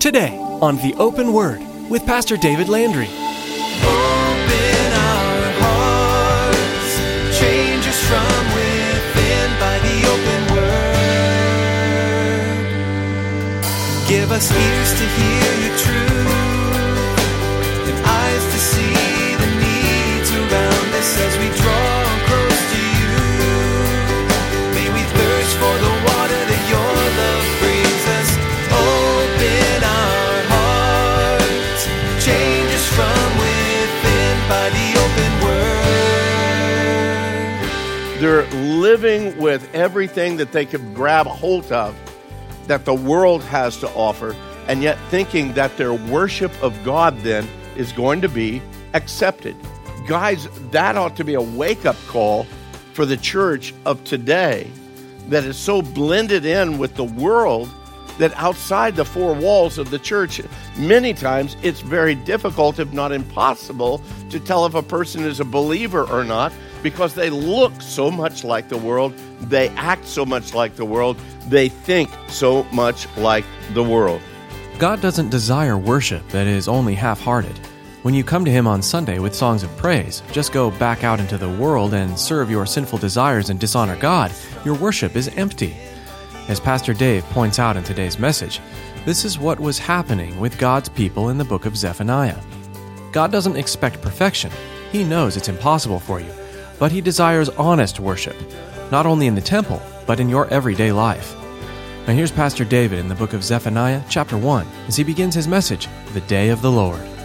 Today on The Open Word with Pastor David Landry. Hearts, change us from within by the open word. Give us ears to hear your truth and eyes to see the needs around us as we draw They're living with everything that they could grab hold of that the world has to offer, and yet thinking that their worship of God then is going to be accepted. Guys, that ought to be a wake up call for the church of today that is so blended in with the world that outside the four walls of the church, many times it's very difficult, if not impossible, to tell if a person is a believer or not because they look so much like the world, they act so much like the world, they think so much like the world. God doesn't desire worship that is only half hearted. When you come to Him on Sunday with songs of praise, just go back out into the world and serve your sinful desires and dishonor God, your worship is empty. As Pastor Dave points out in today's message, this is what was happening with God's people in the book of Zephaniah. God doesn't expect perfection, He knows it's impossible for you, but He desires honest worship, not only in the temple, but in your everyday life. Now here's Pastor David in the book of Zephaniah, chapter 1, as he begins his message, The Day of the Lord.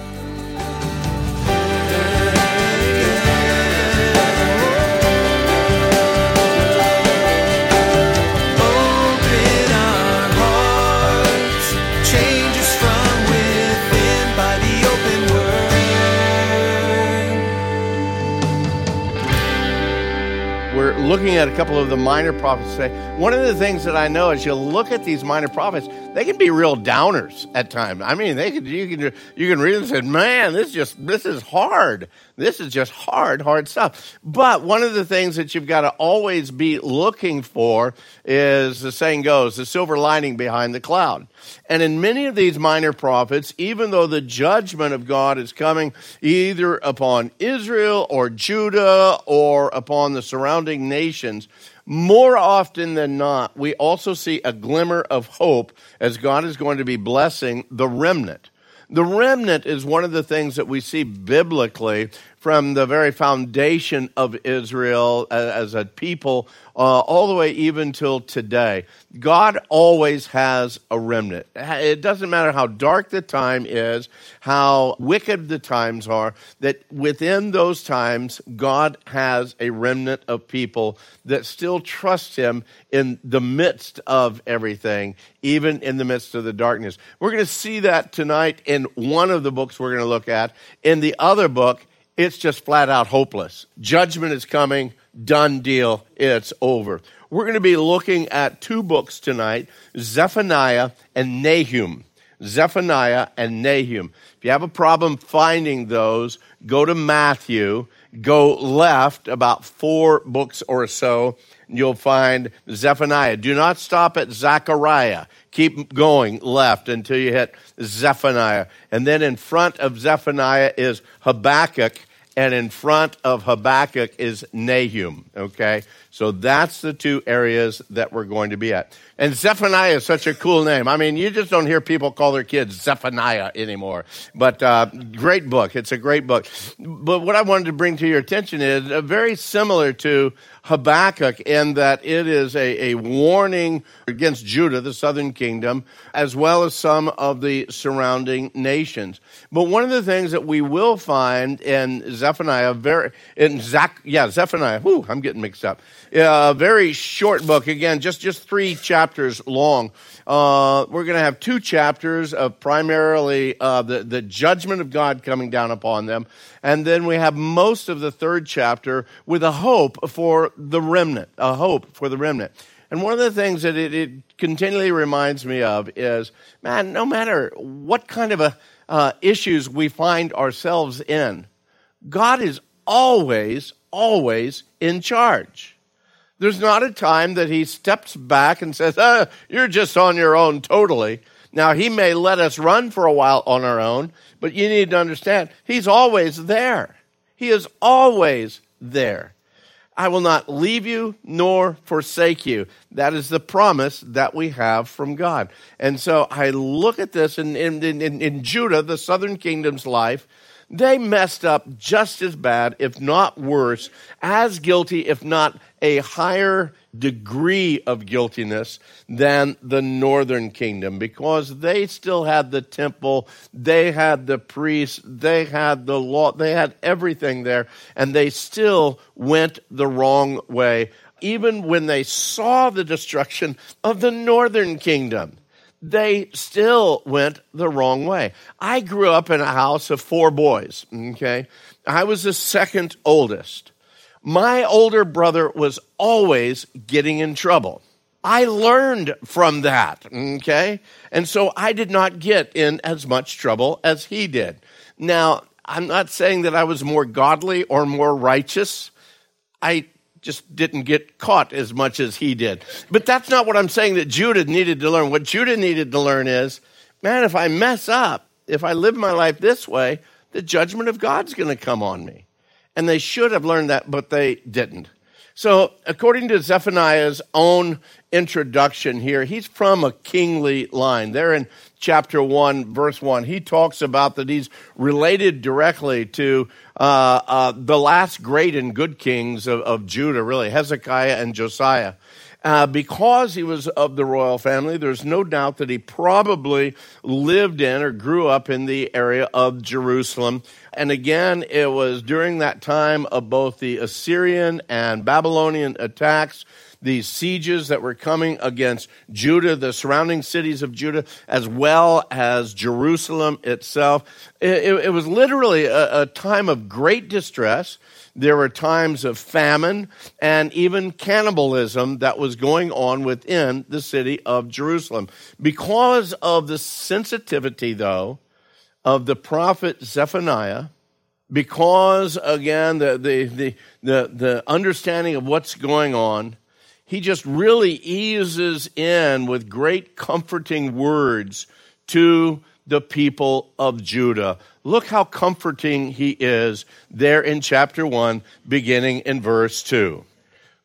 Looking at a couple of the minor prophets today. One of the things that I know is you look at these minor prophets, they can be real downers at times. I mean, they can you can you can read and say, "Man, this just this is hard. This is just hard, hard stuff." But one of the things that you've got to always be looking for is the saying goes, the silver lining behind the cloud. And in many of these minor prophets, even though the judgment of God is coming either upon Israel or Judah or upon the surrounding nations, more often than not, we also see a glimmer of hope as God is going to be blessing the remnant. The remnant is one of the things that we see biblically from the very foundation of Israel as a people, uh, all the way even till today. God always has a remnant. It doesn't matter how dark the time is, how wicked the times are, that within those times, God has a remnant of people that still trust Him in the midst of everything, even in the midst of the darkness. We're going to see that tonight in one of the books we're going to look at. In the other book, it's just flat out hopeless. Judgment is coming, done deal, it's over. We're going to be looking at two books tonight Zephaniah and Nahum. Zephaniah and Nahum. If you have a problem finding those, go to Matthew, go left about four books or so, and you'll find Zephaniah. Do not stop at Zechariah. Keep going left until you hit Zephaniah. And then in front of Zephaniah is Habakkuk, and in front of Habakkuk is Nahum. Okay? So that's the two areas that we're going to be at. And Zephaniah is such a cool name. I mean, you just don't hear people call their kids Zephaniah anymore. But uh, great book. It's a great book. But what I wanted to bring to your attention is uh, very similar to Habakkuk in that it is a, a warning against Judah, the southern kingdom, as well as some of the surrounding nations. But one of the things that we will find in Zephaniah, very in Zach, yeah, Zephaniah. Whew, I'm getting mixed up. A very short book. Again, just just three chapters long. Uh, we're going to have two chapters of primarily uh, the the judgment of God coming down upon them, and then we have most of the third chapter with a hope for the remnant. A hope for the remnant. And one of the things that it, it continually reminds me of is, man, no matter what kind of a uh, issues we find ourselves in, God is always, always in charge. There's not a time that he steps back and says, ah, You're just on your own totally. Now, he may let us run for a while on our own, but you need to understand, he's always there. He is always there. I will not leave you nor forsake you. That is the promise that we have from God. And so I look at this in, in, in, in Judah, the southern kingdom's life. They messed up just as bad, if not worse, as guilty, if not a higher degree of guiltiness than the northern kingdom because they still had the temple, they had the priests, they had the law, they had everything there, and they still went the wrong way, even when they saw the destruction of the northern kingdom. They still went the wrong way. I grew up in a house of four boys, okay? I was the second oldest my older brother was always getting in trouble. I learned from that, okay? And so I did not get in as much trouble as he did. Now, I'm not saying that I was more godly or more righteous. I just didn't get caught as much as he did. But that's not what I'm saying that Judah needed to learn. What Judah needed to learn is man, if I mess up, if I live my life this way, the judgment of God's going to come on me. And they should have learned that, but they didn't. So, according to Zephaniah's own introduction here, he's from a kingly line. There in chapter 1, verse 1, he talks about that he's related directly to uh, uh, the last great and good kings of, of Judah, really, Hezekiah and Josiah. Uh, because he was of the royal family, there's no doubt that he probably lived in or grew up in the area of Jerusalem. And again, it was during that time of both the Assyrian and Babylonian attacks these sieges that were coming against Judah, the surrounding cities of Judah, as well as Jerusalem itself. It, it, it was literally a, a time of great distress. There were times of famine and even cannibalism that was going on within the city of Jerusalem. Because of the sensitivity, though, of the prophet Zephaniah, because again, the, the, the, the, the understanding of what's going on, he just really eases in with great comforting words to the people of Judah. Look how comforting he is there in chapter 1, beginning in verse 2.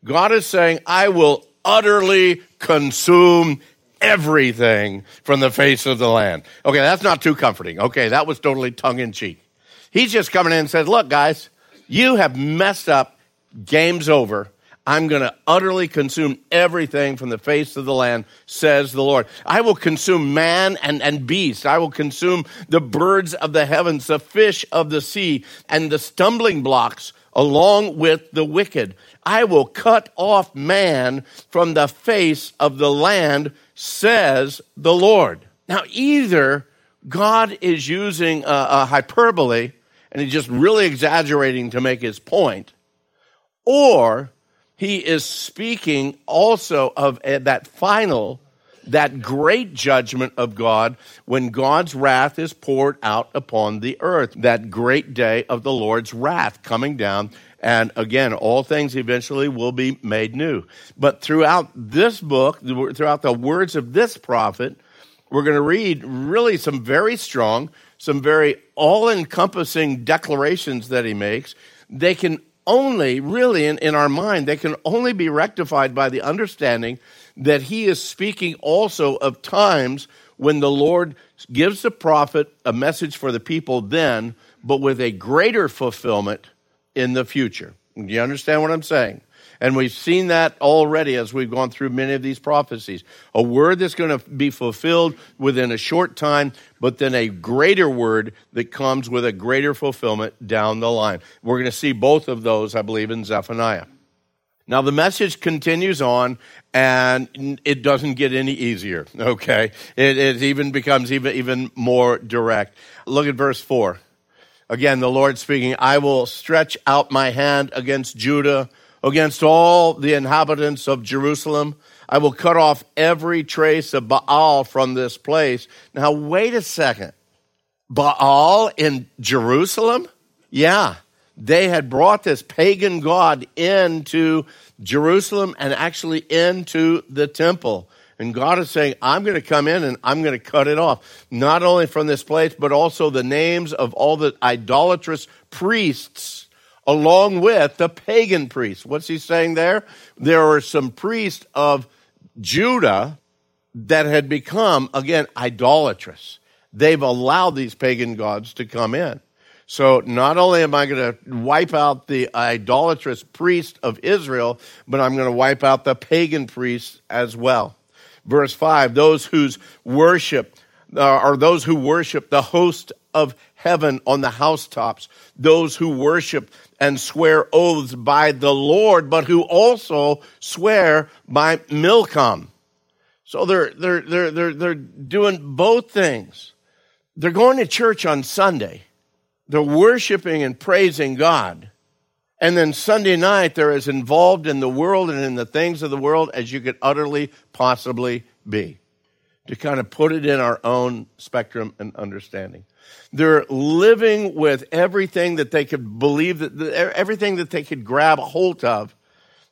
God is saying, I will utterly consume everything from the face of the land. Okay, that's not too comforting. Okay, that was totally tongue in cheek. He's just coming in and says, Look, guys, you have messed up. Game's over. I'm going to utterly consume everything from the face of the land, says the Lord. I will consume man and, and beast. I will consume the birds of the heavens, the fish of the sea, and the stumbling blocks along with the wicked. I will cut off man from the face of the land, says the Lord. Now, either God is using a, a hyperbole and he's just really exaggerating to make his point, or he is speaking also of eh, that final, that great judgment of God when God's wrath is poured out upon the earth, that great day of the Lord's wrath coming down. And again, all things eventually will be made new. But throughout this book, throughout the words of this prophet, we're going to read really some very strong, some very all encompassing declarations that he makes. They can only, really, in, in our mind, they can only be rectified by the understanding that he is speaking also of times when the Lord gives the prophet a message for the people then, but with a greater fulfillment in the future. Do you understand what I'm saying? And we've seen that already as we've gone through many of these prophecies. A word that's going to be fulfilled within a short time, but then a greater word that comes with a greater fulfillment down the line. We're going to see both of those, I believe, in Zephaniah. Now, the message continues on, and it doesn't get any easier, okay? It, it even becomes even, even more direct. Look at verse 4. Again, the Lord speaking, I will stretch out my hand against Judah against all the inhabitants of Jerusalem. I will cut off every trace of Baal from this place. Now, wait a second. Baal in Jerusalem? Yeah, they had brought this pagan god into Jerusalem and actually into the temple. And God is saying, I'm going to come in and I'm going to cut it off. Not only from this place, but also the names of all the idolatrous priests, along with the pagan priests. What's he saying there? There are some priests of Judah that had become, again, idolatrous. They've allowed these pagan gods to come in. So not only am I going to wipe out the idolatrous priest of Israel, but I'm going to wipe out the pagan priests as well. Verse 5 those whose worship uh, are those who worship the host of heaven on the housetops, those who worship and swear oaths by the Lord, but who also swear by Milcom. So they're, they're, they're, they're, they're doing both things. They're going to church on Sunday. They're worshiping and praising God. And then Sunday night, they're as involved in the world and in the things of the world as you could utterly possibly be. To kind of put it in our own spectrum and understanding. They're living with everything that they could believe that everything that they could grab a hold of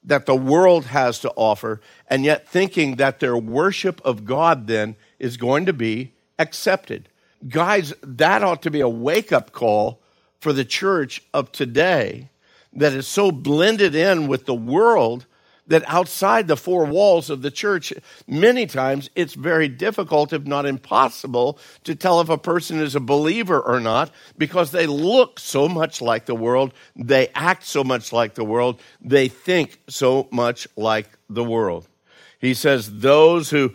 that the world has to offer, and yet thinking that their worship of God then is going to be accepted. Guys, that ought to be a wake up call for the church of today that is so blended in with the world that outside the four walls of the church, many times it's very difficult, if not impossible, to tell if a person is a believer or not because they look so much like the world, they act so much like the world, they think so much like the world. He says, Those who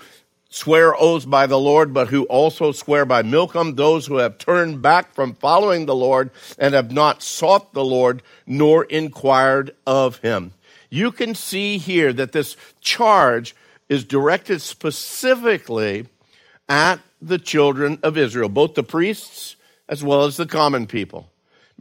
swear oaths by the Lord, but who also swear by Milcom, those who have turned back from following the Lord and have not sought the Lord nor inquired of him you can see here that this charge is directed specifically at the children of Israel, both the priests as well as the common people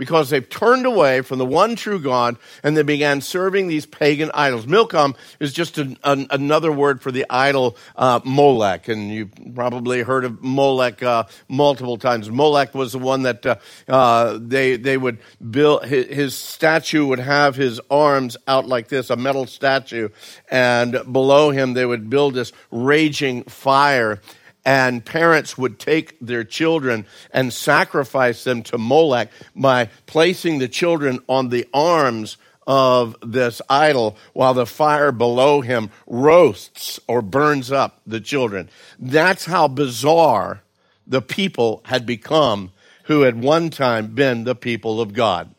because they've turned away from the one true God and they began serving these pagan idols. Milcom is just an, an, another word for the idol uh, Molech, and you've probably heard of Molech uh, multiple times. Molech was the one that uh, uh they they would build. His, his statue would have his arms out like this, a metal statue, and below him they would build this raging fire and parents would take their children and sacrifice them to Molech by placing the children on the arms of this idol while the fire below him roasts or burns up the children. That's how bizarre the people had become who had one time been the people of God.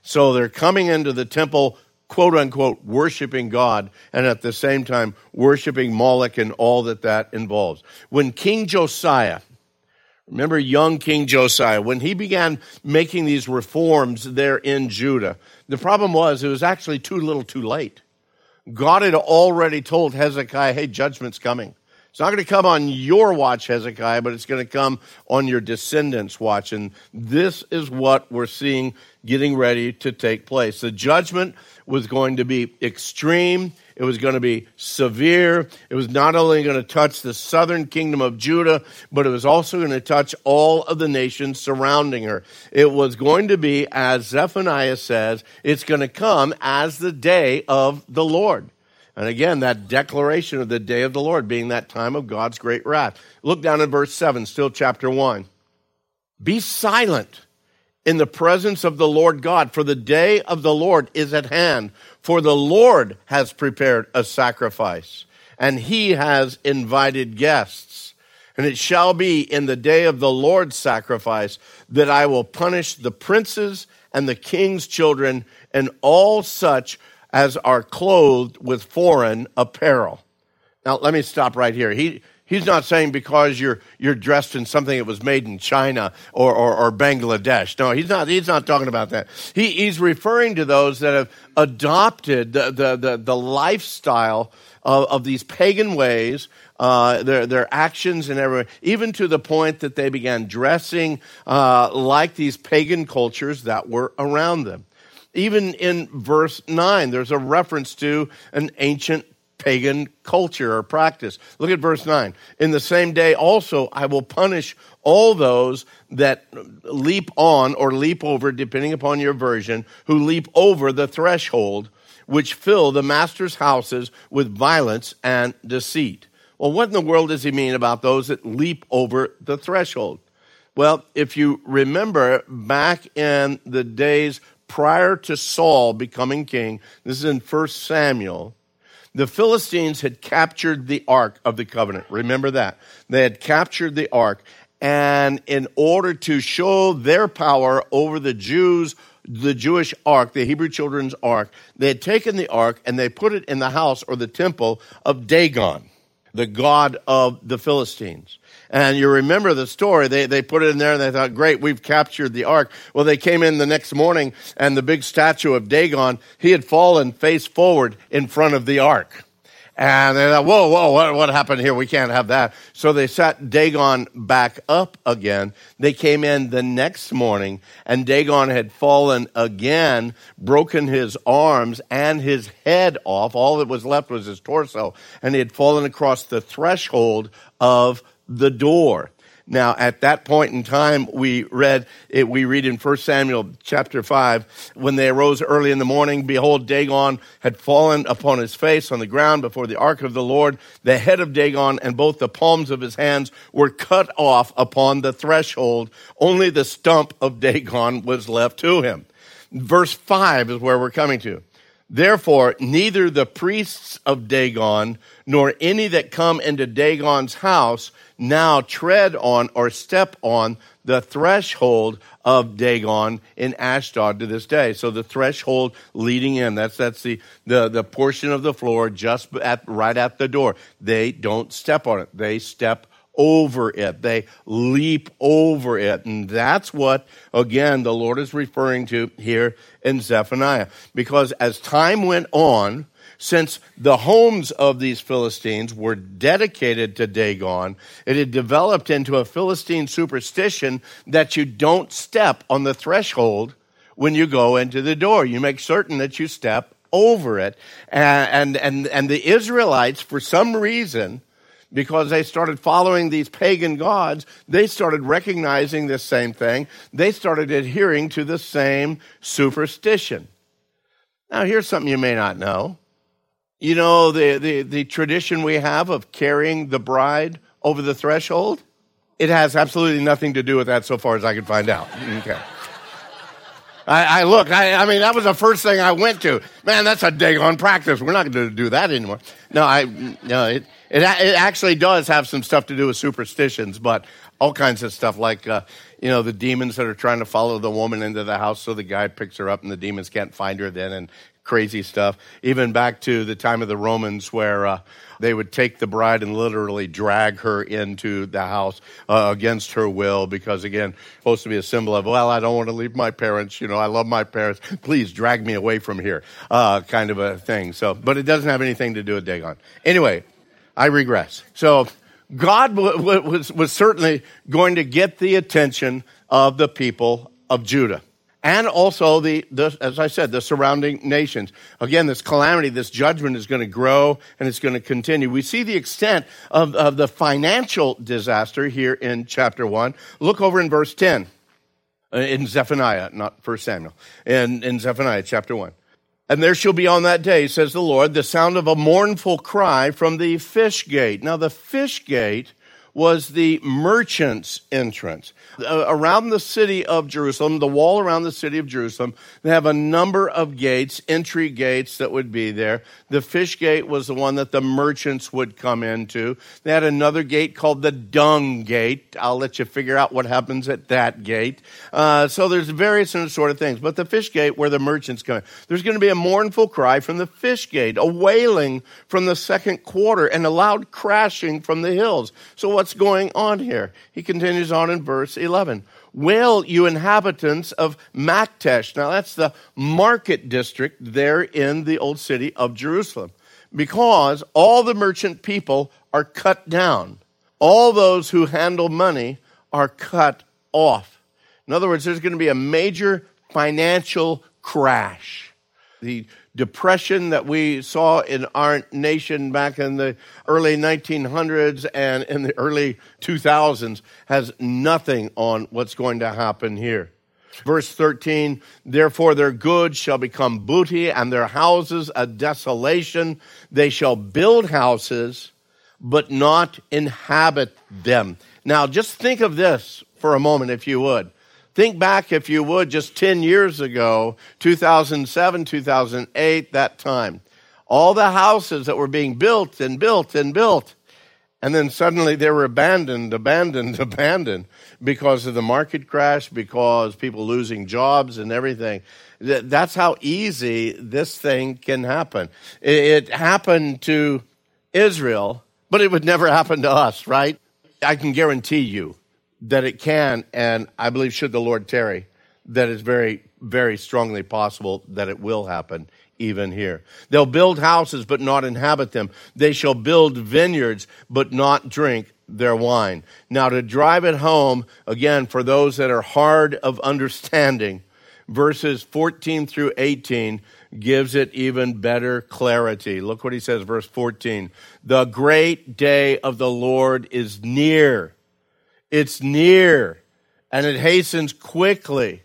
So they're coming into the temple quote unquote worshiping God and at the same time worshiping Moloch and all that that involves. When King Josiah, remember young King Josiah, when he began making these reforms there in Judah, the problem was it was actually too little too late. God had already told Hezekiah, hey, judgment's coming. It's not going to come on your watch, Hezekiah, but it's going to come on your descendants' watch. And this is what we're seeing getting ready to take place. The judgment was going to be extreme. It was going to be severe. It was not only going to touch the southern kingdom of Judah, but it was also going to touch all of the nations surrounding her. It was going to be, as Zephaniah says, it's going to come as the day of the Lord. And again, that declaration of the day of the Lord being that time of God's great wrath. Look down in verse 7, still chapter 1. Be silent in the presence of the Lord God, for the day of the Lord is at hand. For the Lord has prepared a sacrifice, and he has invited guests. And it shall be in the day of the Lord's sacrifice that I will punish the princes and the king's children and all such as are clothed with foreign apparel. Now, let me stop right here. He, He's not saying because you're, you're dressed in something that was made in China or, or, or Bangladesh. No, he's not, he's not talking about that. He, he's referring to those that have adopted the, the, the, the lifestyle of, of, these pagan ways, uh, their, their actions and everything, even to the point that they began dressing uh, like these pagan cultures that were around them. Even in verse 9, there's a reference to an ancient pagan culture or practice. Look at verse 9. In the same day also I will punish all those that leap on or leap over, depending upon your version, who leap over the threshold, which fill the master's houses with violence and deceit. Well, what in the world does he mean about those that leap over the threshold? Well, if you remember back in the days prior to Saul becoming king, this is in 1 Samuel, the Philistines had captured the Ark of the Covenant. Remember that. They had captured the Ark. And in order to show their power over the Jews, the Jewish ark, the Hebrew children's ark, they had taken the ark and they put it in the house or the temple of Dagon, the god of the Philistines. And you remember the story. They, they put it in there and they thought, great, we've captured the ark. Well, they came in the next morning and the big statue of Dagon, he had fallen face forward in front of the ark. And they thought, whoa, whoa, what, what happened here? We can't have that. So they set Dagon back up again. They came in the next morning and Dagon had fallen again, broken his arms and his head off. All that was left was his torso. And he had fallen across the threshold of the door. Now, at that point in time, we read, it, we read in 1 Samuel chapter 5, when they arose early in the morning, behold, Dagon had fallen upon his face on the ground before the ark of the Lord. The head of Dagon and both the palms of his hands were cut off upon the threshold. Only the stump of Dagon was left to him. Verse 5 is where we're coming to. Therefore, neither the priests of Dagon nor any that come into Dagon's house now tread on or step on the threshold of Dagon in Ashdod to this day. So the threshold leading in, that's, that's the, the, the portion of the floor just at, right at the door. They don't step on it. They step over it. They leap over it. And that's what, again, the Lord is referring to here in Zephaniah. Because as time went on, since the homes of these Philistines were dedicated to Dagon, it had developed into a Philistine superstition that you don't step on the threshold when you go into the door. You make certain that you step over it. And, and, and the Israelites, for some reason, because they started following these pagan gods, they started recognizing this same thing. They started adhering to the same superstition. Now, here's something you may not know. You know, the, the, the tradition we have of carrying the bride over the threshold? It has absolutely nothing to do with that so far as I can find out. Okay. I, I look, I, I, mean, that was the first thing I went to. Man, that's a Dagon practice. We're not going to do that anymore. No, I, no, it, it, it actually does have some stuff to do with superstitions, but all kinds of stuff like, uh, you know, the demons that are trying to follow the woman into the house so the guy picks her up and the demons can't find her then and crazy stuff. Even back to the time of the Romans where uh, they would take the bride and literally drag her into the house uh, against her will because, again, supposed to be a symbol of, well, I don't want to leave my parents. You know, I love my parents. Please drag me away from here, uh, kind of a thing. So, but it doesn't have anything to do with Dagon. Anyway, I regress. So, God was, was certainly going to get the attention of the people of Judah and also the, the, as I said, the surrounding nations. Again, this calamity, this judgment is going to grow and it's going to continue. We see the extent of, of the financial disaster here in chapter one. Look over in verse 10 uh, in Zephaniah, not First Samuel, in, in Zephaniah chapter one. And there shall be on that day, says the Lord, the sound of a mournful cry from the fish gate. Now, the fish gate was the merchant's entrance. Uh, around the city of Jerusalem, the wall around the city of Jerusalem, they have a number of gates, entry gates that would be there. The fish gate was the one that the merchants would come into. They had another gate called the dung gate. I'll let you figure out what happens at that gate. Uh, so there's various sort of things. But the fish gate, where the merchants come in, there's going to be a mournful cry from the fish gate, a wailing from the second quarter, and a loud crashing from the hills. So what what's going on here. He continues on in verse 11. Wail, you inhabitants of Maktesh. Now, that's the market district there in the old city of Jerusalem, because all the merchant people are cut down. All those who handle money are cut off. In other words, there's going to be a major financial crash. The depression that we saw in our nation back in the early 1900s and in the early 2000s has nothing on what's going to happen here. Verse 13, therefore their goods shall become booty and their houses a desolation. They shall build houses, but not inhabit them. Now, just think of this for a moment, if you would. Think back, if you would, just 10 years ago, 2007, 2008, that time. All the houses that were being built and built and built. And then suddenly they were abandoned, abandoned, abandoned because of the market crash, because people losing jobs and everything. That's how easy this thing can happen. It happened to Israel, but it would never happen to us, right? I can guarantee you that it can, and I believe, should the Lord tarry, that it's very, very strongly possible that it will happen even here. They'll build houses, but not inhabit them. They shall build vineyards, but not drink their wine. Now, to drive it home, again, for those that are hard of understanding, verses 14 through 18 gives it even better clarity. Look what he says, verse 14. The great day of the Lord is near. It's near, and it hastens quickly.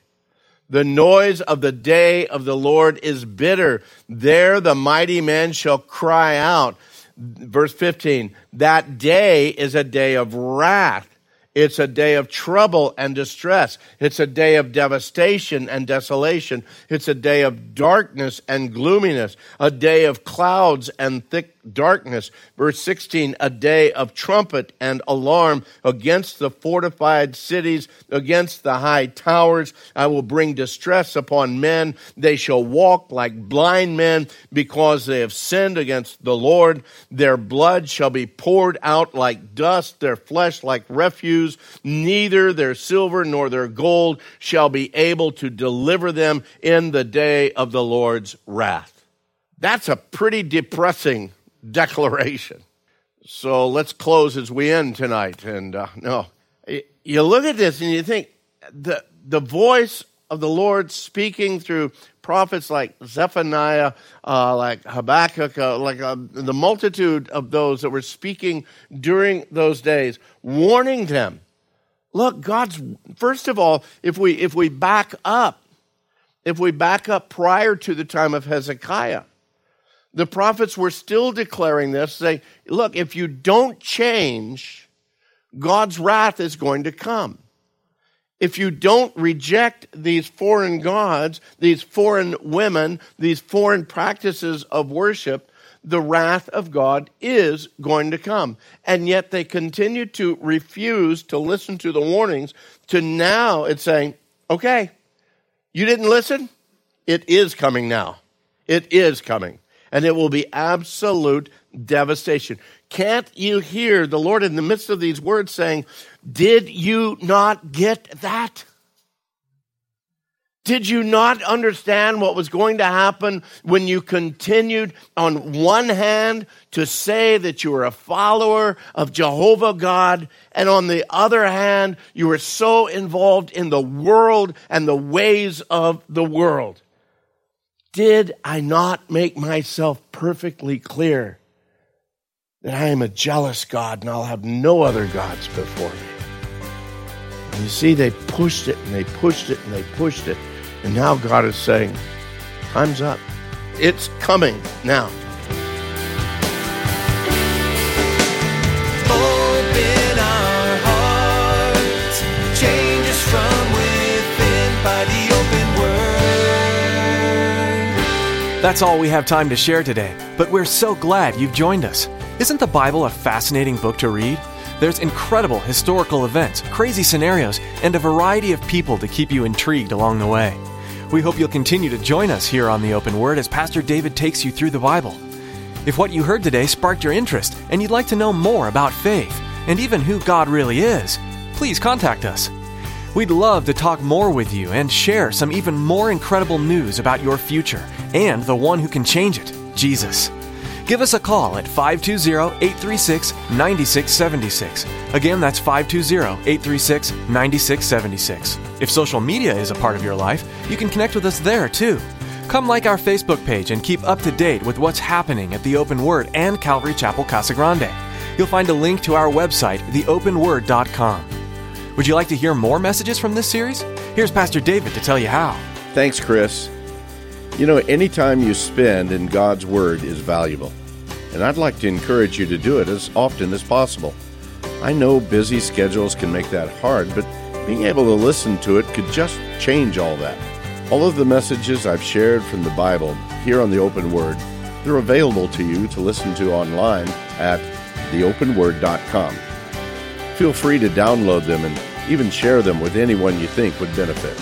The noise of the day of the Lord is bitter. There the mighty men shall cry out. Verse 15, that day is a day of wrath it's a day of trouble and distress. It's a day of devastation and desolation. It's a day of darkness and gloominess, a day of clouds and thick darkness. Verse 16, a day of trumpet and alarm against the fortified cities, against the high towers. I will bring distress upon men. They shall walk like blind men because they have sinned against the Lord. Their blood shall be poured out like dust, their flesh like refuse neither their silver nor their gold shall be able to deliver them in the day of the Lord's wrath. That's a pretty depressing declaration. So let's close as we end tonight. And uh, no, you look at this and you think the the voice of the Lord speaking through prophets like Zephaniah, uh, like Habakkuk, uh, like uh, the multitude of those that were speaking during those days, warning them. Look, God's, first of all, if we, if we back up, if we back up prior to the time of Hezekiah, the prophets were still declaring this, saying, look, if you don't change, God's wrath is going to come if you don't reject these foreign gods, these foreign women, these foreign practices of worship, the wrath of God is going to come. And yet they continue to refuse to listen to the warnings, to now it's saying, okay, you didn't listen? It is coming now. It is coming. And it will be absolute devastation. Can't you hear the Lord in the midst of these words saying, Did you not get that? Did you not understand what was going to happen when you continued on one hand to say that you were a follower of Jehovah God, and on the other hand, you were so involved in the world and the ways of the world? Did I not make myself perfectly clear? that I am a jealous God and I'll have no other gods before me. And you see, they pushed it and they pushed it and they pushed it. And now God is saying, Time's up. It's coming now. That's all we have time to share today, but we're so glad you've joined us. Isn't the Bible a fascinating book to read? There's incredible historical events, crazy scenarios, and a variety of people to keep you intrigued along the way. We hope you'll continue to join us here on the Open Word as Pastor David takes you through the Bible. If what you heard today sparked your interest and you'd like to know more about faith and even who God really is, please contact us. We'd love to talk more with you and share some even more incredible news about your future and the one who can change it, Jesus. Give us a call at 520 836 9676. Again, that's 520 836 9676. If social media is a part of your life, you can connect with us there too. Come like our Facebook page and keep up to date with what's happening at the Open Word and Calvary Chapel Casa Grande. You'll find a link to our website, theopenword.com. Would you like to hear more messages from this series? Here's Pastor David to tell you how. Thanks, Chris. You know, any time you spend in God's Word is valuable. and I'd like to encourage you to do it as often as possible. I know busy schedules can make that hard, but being able to listen to it could just change all that. All of the messages I've shared from the Bible here on the Open Word, they're available to you to listen to online at theopenword.com. Feel free to download them and even share them with anyone you think would benefit.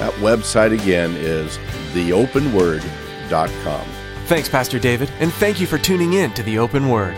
That website again is theopenword.com. Thanks, Pastor David, and thank you for tuning in to the Open Word.